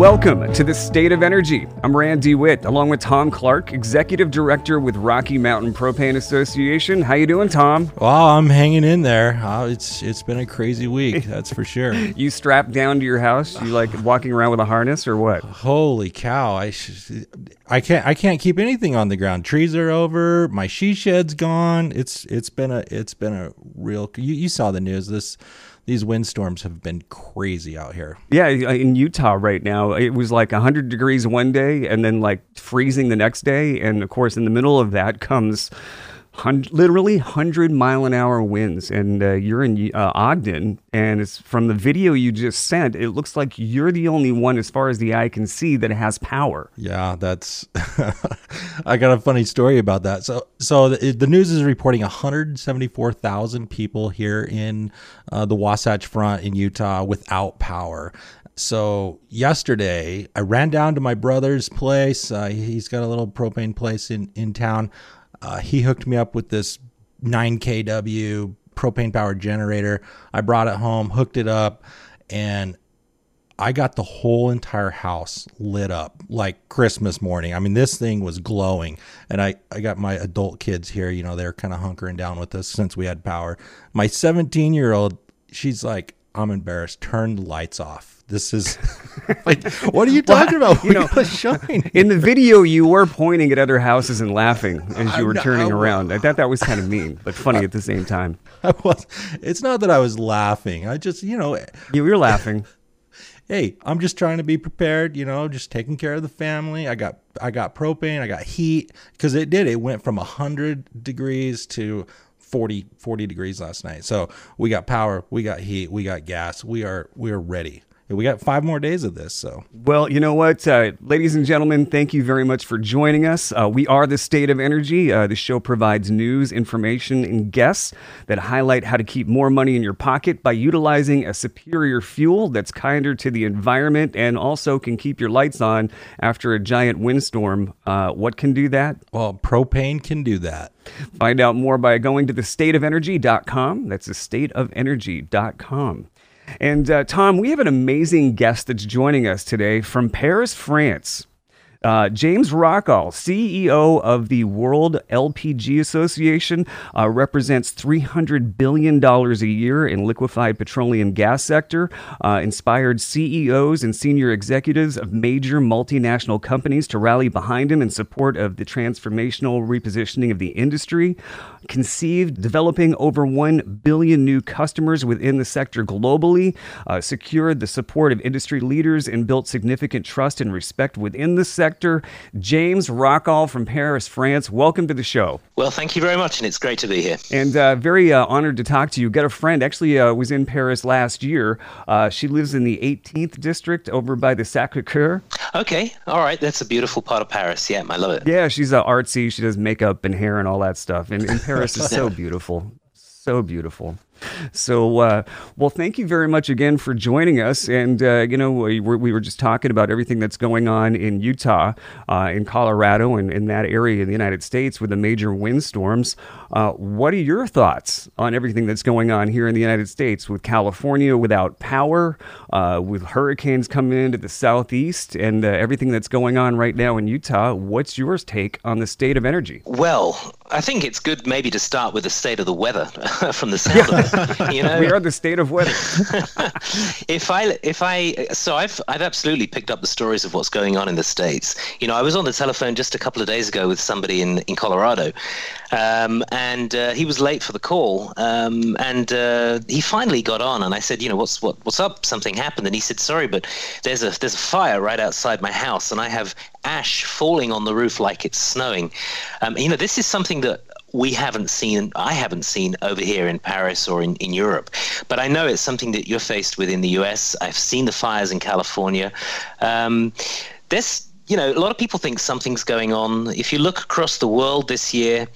Welcome to the State of Energy. I'm Randy Witt, along with Tom Clark, Executive Director with Rocky Mountain Propane Association. How you doing, Tom? Well, I'm hanging in there. Uh, it's it's been a crazy week, that's for sure. You strapped down to your house? You like walking around with a harness or what? Holy cow! I sh- I can't I can't keep anything on the ground. Trees are over. My she shed's gone. It's it's been a it's been a real. You, you saw the news. This these windstorms have been crazy out here. Yeah, in Utah right now, it was like 100 degrees one day and then like freezing the next day. And of course, in the middle of that comes literally 100 mile an hour winds and uh, you're in uh, ogden and it's from the video you just sent it looks like you're the only one as far as the eye can see that has power. Yeah that's i got a funny story about that. So so the, the news is reporting 174000 people here in uh, the wasatch front in utah without power. So yesterday i ran down to my brother's place. Uh, he's got a little propane place in, in town uh, he hooked me up with this 9 kW propane powered generator. I brought it home, hooked it up, and I got the whole entire house lit up like Christmas morning. I mean, this thing was glowing. And I, I got my adult kids here, you know, they're kind of hunkering down with us since we had power. My 17 year old, she's like, I'm embarrassed. Turn the lights off this is like, what are you talking well, about? You know, shine. in the video, you were pointing at other houses and laughing as you were not, turning I, around. I thought that was kind of mean, but funny at the same time. I was. It's not that I was laughing. I just, you know, you were laughing. hey, I'm just trying to be prepared. You know, just taking care of the family. I got, I got propane. I got heat because it did. It went from hundred degrees to 40, 40 degrees last night. So we got power, we got heat, we got gas. We are we are ready we got five more days of this. So, well, you know what, uh, ladies and gentlemen, thank you very much for joining us. Uh, we are the State of Energy. Uh, the show provides news, information, and guests that highlight how to keep more money in your pocket by utilizing a superior fuel that's kinder to the environment and also can keep your lights on after a giant windstorm. Uh, what can do that? Well, propane can do that. Find out more by going to thestateofenergy.com. That's thestateofenergy.com. And uh, Tom, we have an amazing guest that's joining us today from Paris, France. Uh, James Rockall, CEO of the World LPG Association, uh, represents $300 billion a year in liquefied petroleum gas sector, uh, inspired CEOs and senior executives of major multinational companies to rally behind him in support of the transformational repositioning of the industry conceived developing over 1 billion new customers within the sector globally, uh, secured the support of industry leaders, and built significant trust and respect within the sector. James Rockall from Paris, France, welcome to the show. Well, thank you very much, and it's great to be here. And uh, very uh, honored to talk to you. Got a friend, actually, uh, was in Paris last year. Uh, she lives in the 18th district over by the Sacre Coeur. Okay, all right. That's a beautiful part of Paris. Yeah, I love it. Yeah, she's uh, artsy. She does makeup and hair and all that stuff. And in Paris is so beautiful, so beautiful. So, uh, well, thank you very much again for joining us. And, uh, you know, we were, we were, just talking about everything that's going on in Utah, uh, in Colorado, and in that area in the United States with the major windstorms. Uh, what are your thoughts on everything that's going on here in the United States with California without power, uh, with hurricanes coming into the southeast, and uh, everything that's going on right now in Utah? What's your take on the state of energy? Well, I think it's good maybe to start with the state of the weather from the sound of it. you know, we are the state of weather. if I, if I, so I've, I've absolutely picked up the stories of what's going on in the states. You know, I was on the telephone just a couple of days ago with somebody in in Colorado, um, and uh, he was late for the call, um, and uh, he finally got on, and I said, you know, what's what, what's up? Something happened, and he said, sorry, but there's a there's a fire right outside my house, and I have ash falling on the roof like it's snowing. Um, you know, this is something that we haven't seen, I haven't seen over here in Paris or in, in Europe. But I know it's something that you're faced with in the US. I've seen the fires in California. Um, this, you know, a lot of people think something's going on. If you look across the world this year,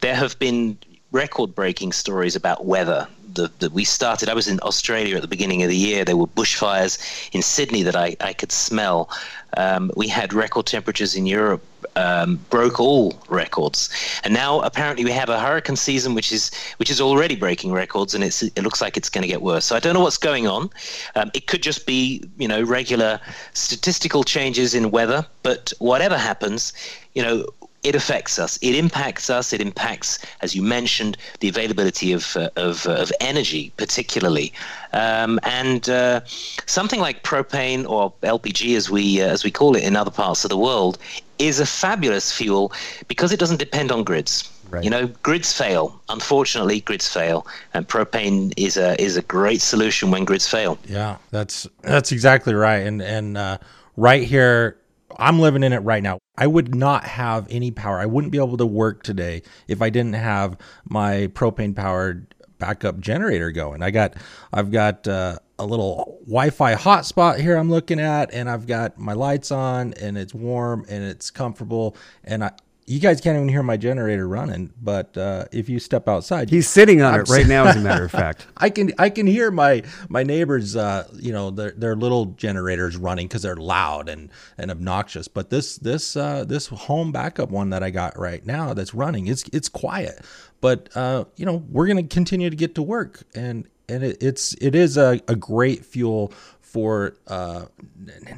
there have been record breaking stories about weather the, we started. I was in Australia at the beginning of the year. There were bushfires in Sydney that I, I could smell. Um, we had record temperatures in Europe, um, broke all records, and now apparently we have a hurricane season which is which is already breaking records, and it's it looks like it's going to get worse. So I don't know what's going on. Um, it could just be you know regular statistical changes in weather, but whatever happens, you know it affects us. It impacts us. It impacts, as you mentioned, the availability of uh, of, uh, of, energy, particularly, um, and uh, something like propane or LPG, as we uh, as we call it in other parts of the world, is a fabulous fuel because it doesn't depend on grids. Right. You know, grids fail. Unfortunately, grids fail, and propane is a is a great solution when grids fail. Yeah, that's that's exactly right. And and uh, right here I'm living in it right now. I would not have any power. I wouldn't be able to work today if I didn't have my propane powered backup generator going. I got I've got uh, a little Wi-Fi hotspot here I'm looking at and I've got my lights on and it's warm and it's comfortable and I you guys can't even hear my generator running, but uh, if you step outside, he's sitting on I'm it right now. As a matter of fact, I can I can hear my my neighbors, uh, you know, their their little generators running because they're loud and and obnoxious. But this this uh, this home backup one that I got right now that's running, it's it's quiet. But uh, you know, we're gonna continue to get to work, and and it, it's it is a, a great fuel for uh,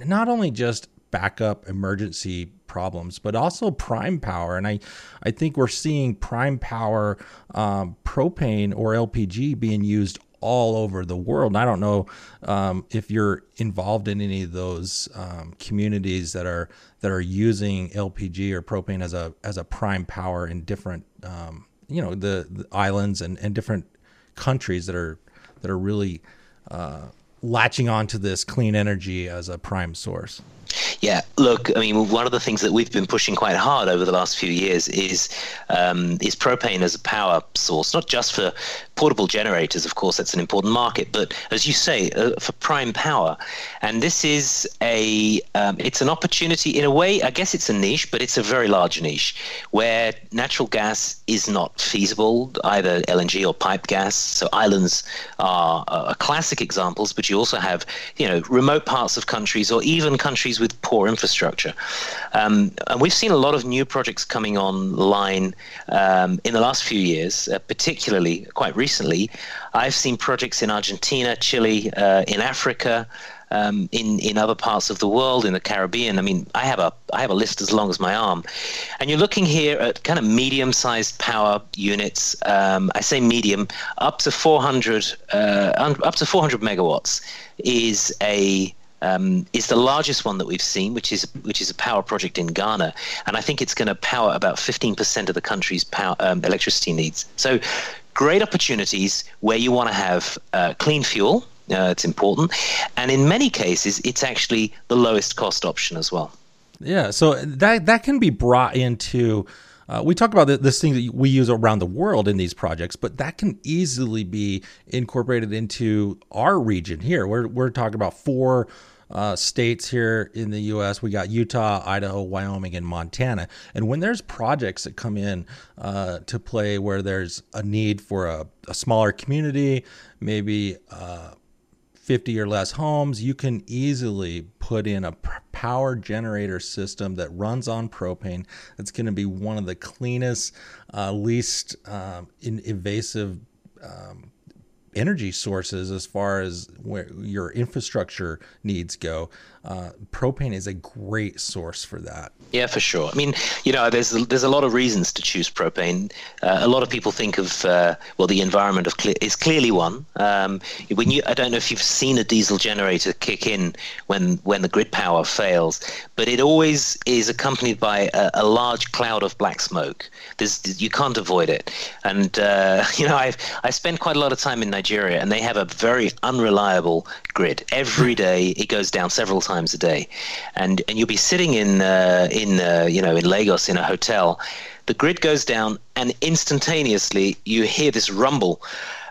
not only just backup emergency problems, but also prime power. And I, I think we're seeing prime power um, propane or LPG being used all over the world. And I don't know um, if you're involved in any of those um, communities that are that are using LPG or propane as a as a prime power in different um, you know the, the, islands and, and different countries that are that are really uh, latching onto this clean energy as a prime source. Yeah, look, I mean, one of the things that we've been pushing quite hard over the last few years is um, is propane as a power source, not just for portable generators. Of course, that's an important market, but as you say, uh, for prime power, and this is a um, it's an opportunity in a way. I guess it's a niche, but it's a very large niche where natural gas is not feasible, either LNG or pipe gas. So islands are, are classic examples, but you also have you know remote parts of countries or even countries with poor infrastructure. Um, and we've seen a lot of new projects coming online um, in the last few years, uh, particularly quite recently. I've seen projects in Argentina, Chile, uh, in Africa. Um, in in other parts of the world, in the Caribbean. I mean, I have a I have a list as long as my arm, and you're looking here at kind of medium-sized power units. Um, I say medium, up to 400 uh, up to 400 megawatts is a um, is the largest one that we've seen, which is which is a power project in Ghana, and I think it's going to power about 15% of the country's power um, electricity needs. So, great opportunities where you want to have uh, clean fuel. Uh, it's important, and in many cases, it's actually the lowest cost option as well. Yeah, so that that can be brought into uh, we talk about this thing that we use around the world in these projects, but that can easily be incorporated into our region here. We're, we're talking about four uh, states here in the U.S. We got Utah, Idaho, Wyoming, and Montana. And when there's projects that come in uh, to play where there's a need for a, a smaller community, maybe uh, 50 or less homes, you can easily put in a power generator system that runs on propane. That's going to be one of the cleanest, uh, least um, invasive um, energy sources as far as where your infrastructure needs go. Uh, propane is a great source for that. Yeah, for sure. I mean, you know, there's there's a lot of reasons to choose propane. Uh, a lot of people think of uh, well, the environment of cle- is clearly one. Um, when you, I don't know if you've seen a diesel generator kick in when when the grid power fails, but it always is accompanied by a, a large cloud of black smoke. There's you can't avoid it. And uh, you know, I've I spent quite a lot of time in Nigeria, and they have a very unreliable grid. Every day it goes down several times a day, and and you'll be sitting in uh, in uh, you know in Lagos in a hotel. The grid goes down, and instantaneously you hear this rumble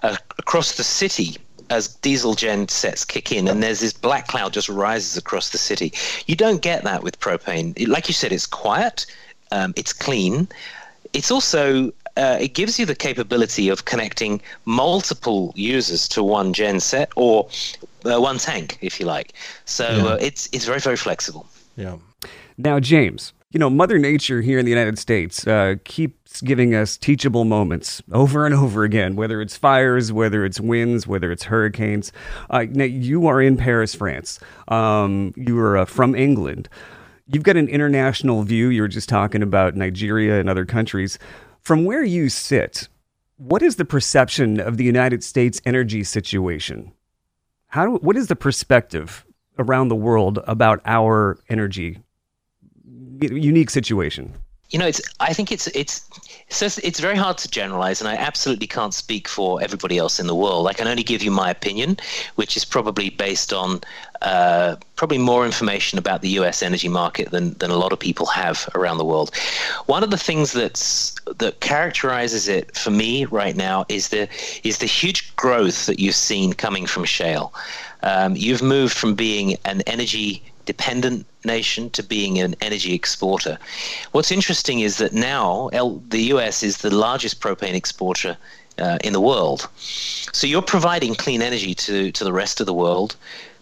uh, across the city as diesel gen sets kick in and there's this black cloud just rises across the city. You don't get that with propane. Like you said it's quiet um, it's clean. It's also uh, it gives you the capability of connecting multiple users to one gen set or uh, one tank, if you like. So Yeah. uh, it's it's very very flexible. Yeah. Now, James, you know, Mother Nature here in the United States uh, keeps giving us teachable moments over and over again, whether it's fires, whether it's winds, whether it's hurricanes. Uh, now, you are in Paris, France. Um, you are uh, from England. You've got an international view. You were just talking about Nigeria and other countries. From where you sit, what is the perception of the United States energy situation? How what is the perspective around the world about our energy unique situation? You know, it's. I think it's it's it's it's very hard to generalize, and I absolutely can't speak for everybody else in the world. I can only give you my opinion, which is probably based on uh, probably more information about the U.S. energy market than than a lot of people have around the world. One of the things that's that characterizes it for me right now is the is the huge growth that you've seen coming from shale. Um, you've moved from being an energy dependent nation to being an energy exporter. What's interesting is that now L- the US is the largest propane exporter uh, in the world. So you're providing clean energy to, to the rest of the world,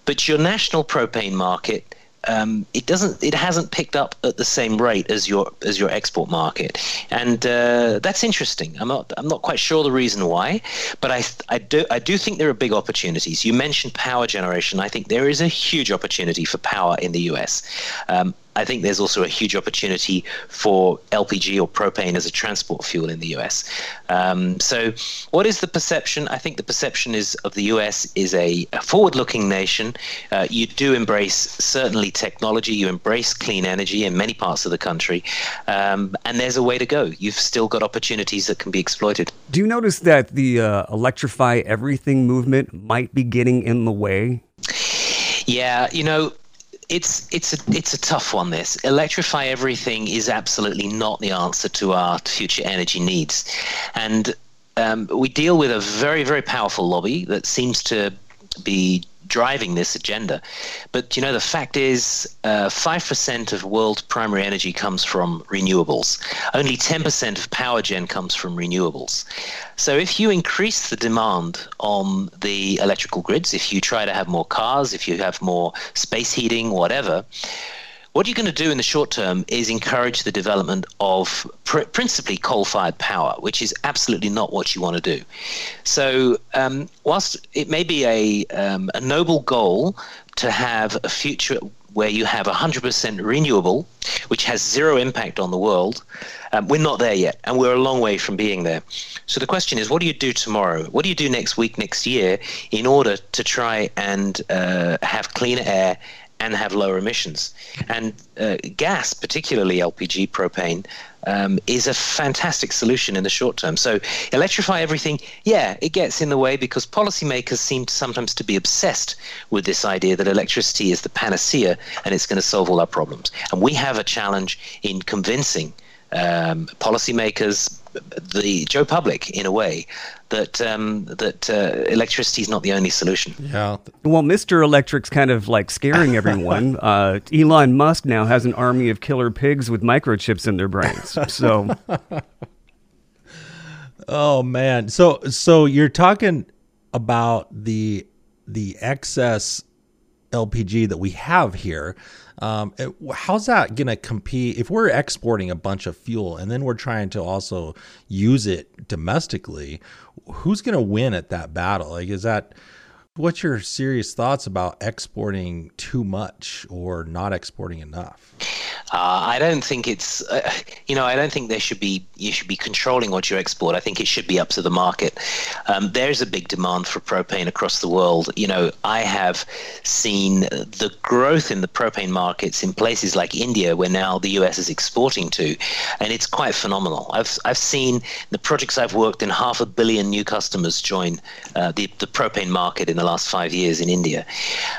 but your national propane market. Um, it doesn't. It hasn't picked up at the same rate as your as your export market, and uh, that's interesting. I'm not. I'm not quite sure the reason why, but I I do I do think there are big opportunities. You mentioned power generation. I think there is a huge opportunity for power in the U.S. Um, I think there's also a huge opportunity for LPG or propane as a transport fuel in the US. Um, so, what is the perception? I think the perception is of the US is a, a forward-looking nation. Uh, you do embrace certainly technology. You embrace clean energy in many parts of the country, um, and there's a way to go. You've still got opportunities that can be exploited. Do you notice that the uh, electrify everything movement might be getting in the way? Yeah, you know, it's it's a it's a tough one. This electrify everything is absolutely not the answer to our future energy needs, and um, we deal with a very very powerful lobby that seems to be driving this agenda. But you know, the fact is, uh, five percent of world primary energy comes from renewables. Only ten percent of power gen comes from renewables. So if you increase the demand on the electrical grids, if you try to have more cars, if you have more space heating, whatever. What you're going to do in the short term is encourage the development of pr- principally coal fired power, which is absolutely not what you want to do. So, um, whilst it may be a, um, a noble goal to have a future where you have 100% renewable, which has zero impact on the world, um, we're not there yet, and we're a long way from being there. So the question is, what do you do tomorrow? What do you do next week, next year, in order to try and uh, have cleaner air and have lower emissions. And uh, gas, particularly LPG propane, um, is a fantastic solution in the short term. So electrify everything, yeah, it gets in the way because policymakers seem to sometimes to be obsessed with this idea that electricity is the panacea and it's going to solve all our problems. And we have a challenge in convincing um, policymakers, the Joe public, in a way, that um, that uh, electricity is not the only solution. Yeah. Well, Mr. Electric's kind of like scaring everyone. uh, Elon Musk now has an army of killer pigs with microchips in their brains. So, Oh man. So so you're talking about the the excess LPG that we have here. Um, how's that going to compete if we're exporting a bunch of fuel and then we're trying to also use it domestically? Who's going to win at that battle? Like, is that what's your serious thoughts about exporting too much or not exporting enough? Uh, I don't think it's, uh, you know, I don't think there should be you should be controlling what you export. I think it should be up to the market. Um, there's a big demand for propane across the world. You know, I have seen the growth in the propane markets in places like India, where now the U.S. is exporting to, and it's quite phenomenal. I've I've seen the projects I've worked in half a billion new customers join uh, the the propane market in the last five years in India.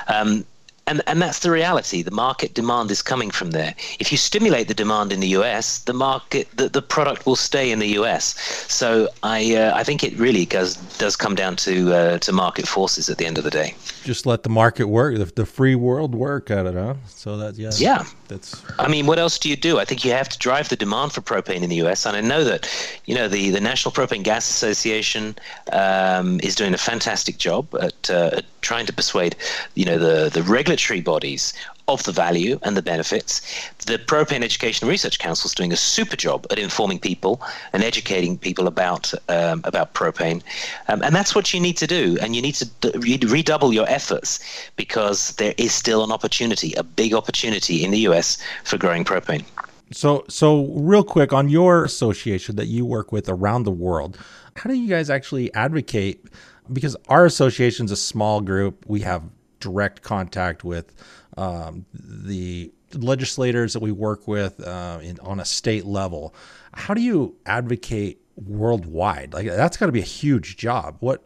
Um, and and that's the reality. The market demand is coming from there. If you stimulate the demand in the U.S., the market, the, the product will stay in the U.S. So I uh, I think it really does does come down to uh, to market forces at the end of the day. Just let the market work, the, the free world work at it, huh? So that yeah, yeah. That's. I mean, what else do you do? I think you have to drive the demand for propane in the U.S. And I know that, you know, the the National Propane Gas Association um, is doing a fantastic job at, uh, at trying to persuade, you know, the the regulatory bodies of the value and the benefits. The Propane Education Research Council is doing a super job at informing people and educating people about um, about propane, um, and that's what you need to do. And you need to d- redouble your efforts because there is still an opportunity, a big opportunity in the U.S. for growing propane. So, so real quick on your association that you work with around the world, how do you guys actually advocate? Because our association is a small group, we have direct contact with um, the legislators that we work with uh, in, on a state level. How do you advocate worldwide? Like that's got to be a huge job. What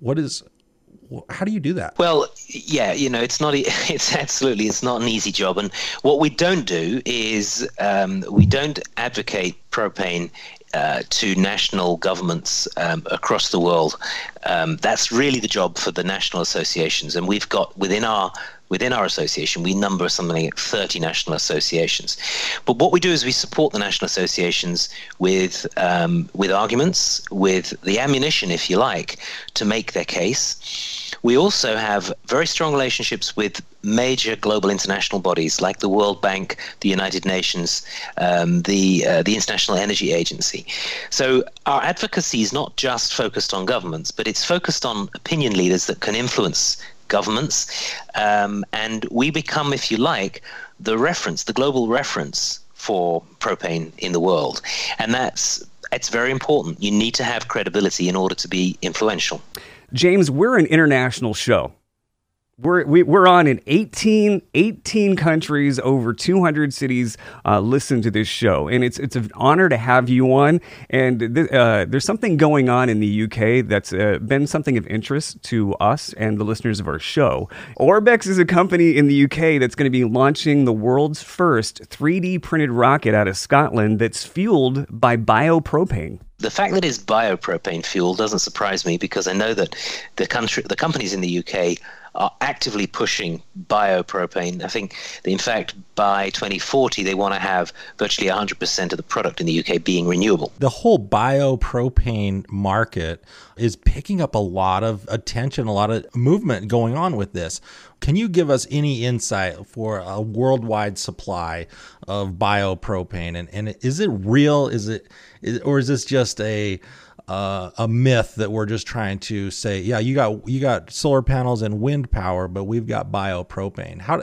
what is how do you do that? Well, yeah, you know, it's not. It's absolutely, it's not an easy job. And what we don't do is um, we don't advocate propane uh, to national governments um, across the world. Um, that's really the job for the national associations, and we've got within our within our association we number something like 30 national associations. But what we do is we support the national associations with um, with arguments, with the ammunition, if you like, to make their case. We also have very strong relationships with major global international bodies like the World Bank, the United Nations, um, the uh, the International Energy Agency. So our advocacy is not just focused on governments, but it's focused on opinion leaders that can influence governments, um, and we become, if you like, the reference, the global reference for propane in the world, and that's it's very important. You need to have credibility in order to be influential. James, we're an international show. We're, we, we are on in 18, 18 countries, over 200 cities uh, listen to this show. And it's, it's an honor to have you on. And th- uh, there's something going on in the UK that's uh, been something of interest to us and the listeners of our show. Orbex is a company in the UK that's going to be launching the world's first 3D printed rocket out of Scotland that's fueled by biopropane. The fact that it's biopropane fuel doesn't surprise me because I know that the country, the companies in the UK are actively pushing biopropane. I think, in fact, by 2040, they want to have virtually 100% of the product in the UK being renewable. The whole biopropane market is picking up a lot of attention, a lot of movement going on with this. Can you give us any insight for a worldwide supply of biopropane? And, and is it real? Is it, is, or is this just a uh, a myth that we're just trying to say, yeah, you got you got solar panels and wind power, but we've got biopropane. How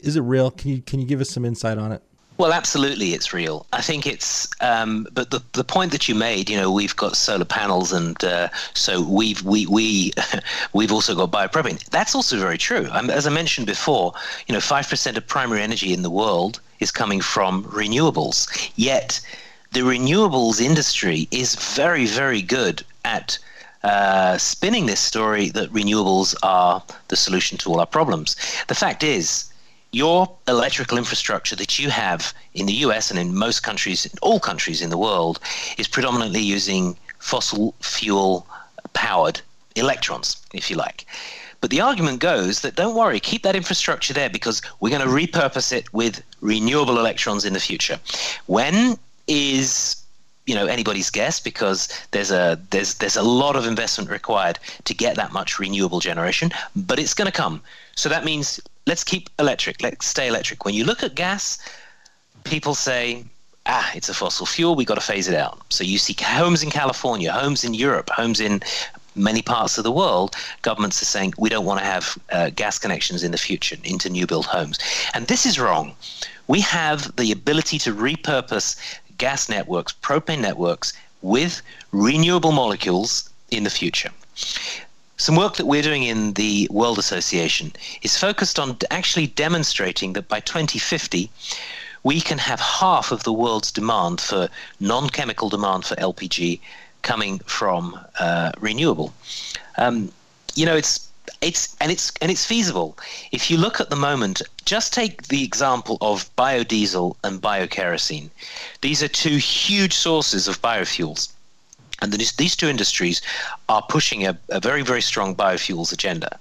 is it real? Can you can you give us some insight on it? Well, absolutely, it's real. I think it's, um, but the the point that you made, you know, we've got solar panels, and uh, so we've we we we've also got biopropane. That's also very true. Um, as I mentioned before, you know, five percent of primary energy in the world is coming from renewables. Yet the renewables industry is very, very good at uh, spinning this story that renewables are the solution to all our problems. The fact is, your electrical infrastructure that you have in the US and in most countries, in all countries in the world, is predominantly using fossil fuel powered electrons, if you like. But the argument goes that don't worry, keep that infrastructure there because we're going to repurpose it with renewable electrons in the future. When is you know anybody's guess because there's a there's there's a lot of investment required to get that much renewable generation but it's going to come. So that means let's keep electric let's stay electric. When you look at gas people say ah it's a fossil fuel we got to phase it out. So you see homes in california homes in europe homes in many parts of the world governments are saying we don't want to have uh, gas connections in the future into new build homes. And this is wrong. We have the ability to repurpose gas networks, propane networks with renewable molecules in the future. Some work that we're doing in the World Association is focused on actually demonstrating that by 2050, we can have half of the world's demand for non chemical demand for LPG coming from uh, renewable. Um, you know, it's it's and it's and it's feasible. If you look at the moment, just take the example of biodiesel and biokerosene. These are two huge sources of biofuels. And these two industries are pushing a, a very, very strong biofuels agenda.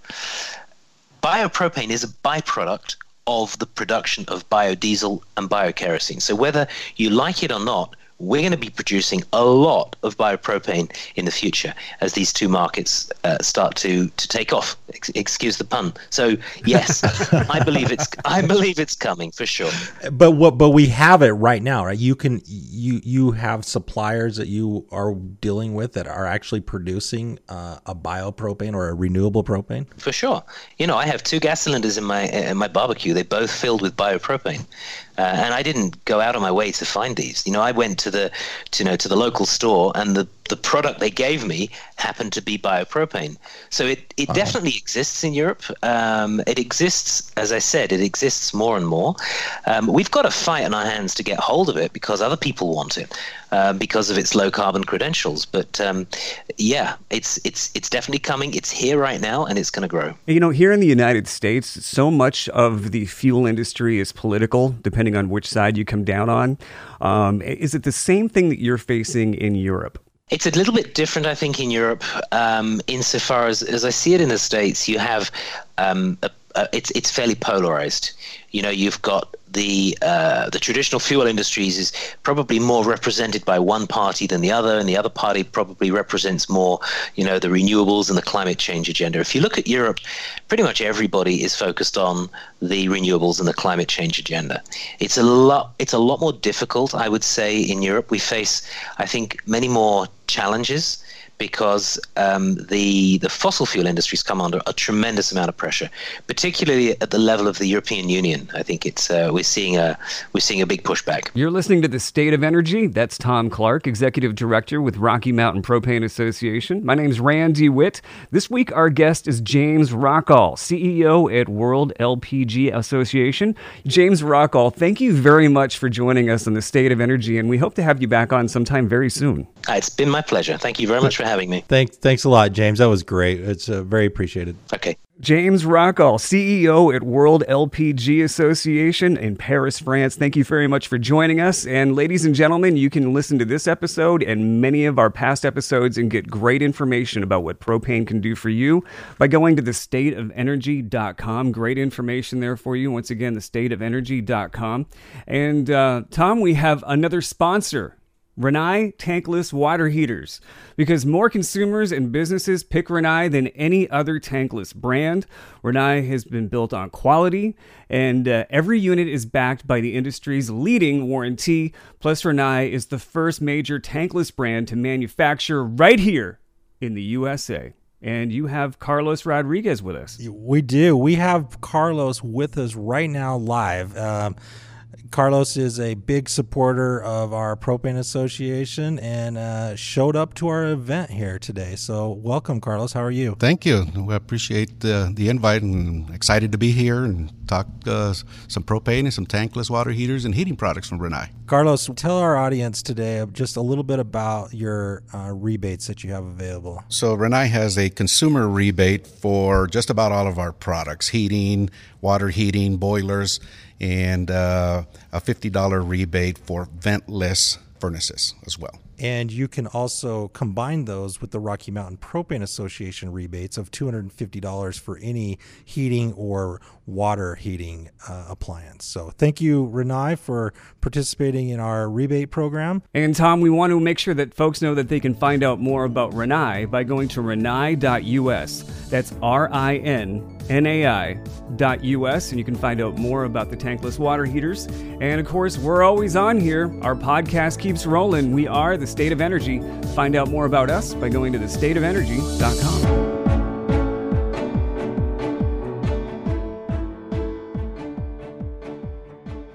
Biopropane is a byproduct of the production of biodiesel and biokerosene. So whether you like it or not, we're going to be producing a lot of biopropane in the future as these two markets uh, start to, to take off. Ex- excuse the pun. So yes, I believe it's I believe it's coming for sure. But what but we have it right now, right? You can you you have suppliers that you are dealing with that are actually producing uh, a biopropane or a renewable propane. For sure. You know, I have two gas cylinders in my in my barbecue. They both filled with biopropane. Uh, and I didn't go out of my way to find these. You know, I went to the, to, you know, to the local store, and the the product they gave me happened to be biopropane. So it, it uh-huh. definitely exists in Europe. Um, it exists, as I said, it exists more and more. Um, we've got a fight in our hands to get hold of it because other people want it uh, because of its low carbon credentials. But um, yeah, it's it's it's definitely coming. It's here right now, and it's going to grow. You know, here in the United States, so much of the fuel industry is political, depending on which side you come down on. Um, is it the same thing that you're facing in Europe? It's a little bit different, I think, in Europe, um, insofar as, as I see it in the States, you have um, a, a, it's it's fairly polarized. You know, you've got the uh, the traditional fuel industries is probably more represented by one party than the other, and the other party probably represents more, you know, the renewables and the climate change agenda. If you look at Europe, pretty much everybody is focused on the renewables and the climate change agenda. It's a lot. It's a lot more difficult, I would say, in Europe. We face, I think, many more challenges because um, the the fossil fuel industries come under a tremendous amount of pressure, particularly at the level of the European Union. I think it's uh, we're seeing a we're seeing a big pushback. You're listening to the State of Energy. That's Tom Clark, Executive Director with Rocky Mountain Propane Association. My name's Randy Witt. This week our guest is James Rockall, CEO at World LPG Association. James Rockall, thank you very much for joining us on the State of Energy, and we hope to have you back on sometime very soon. Uh, it's been my pleasure. Thank you very much for for having me. Thanks, thanks a lot, James. That was great. It's uh, very appreciated. Okay. James Rockall, CEO at World LPG Association in Paris, France. Thank you very much for joining us. And ladies and gentlemen, you can listen to this episode and many of our past episodes and get great information about what propane can do for you by going to thestateofenergy.com. Great information there for you. Once again, thestateofenergy.com. And uh, Tom, we have another sponsor Rinnai tankless water heaters. Because more consumers and businesses pick Rinnai than any other tankless brand. Rinnai has been built on quality, and uh, every unit is backed by the industry's leading warranty. Plus, Rinnai is the first major tankless brand to manufacture right here in the USA. And you have Carlos Rodriguez with us. We do. We have Carlos with us right now live. Um, Carlos is a big supporter of our propane association and uh, showed up to our event here today. So, welcome, Carlos. How are you? Thank you. We appreciate the, the invite and excited to be here and talk uh, some propane and some tankless water heaters and heating products from Rinnai. Carlos, tell our audience today just a little bit about your uh, rebates that you have available. So, Rinnai has a consumer rebate for just about all of our products heating, water heating, boilers and uh, a $50 rebate for ventless furnaces as well. And you can also combine those with the Rocky Mountain Propane Association rebates of $250 for any heating or water heating uh, appliance. So thank you, Rinnai, for participating in our rebate program. And Tom, we want to make sure that folks know that they can find out more about Rinnai by going to rinnai.us. That's R I N N-A-I.us, and you can find out more about the tankless water heaters. And of course, we're always on here. Our podcast keeps rolling. We are the State of Energy. Find out more about us by going to thestateofenergy.com.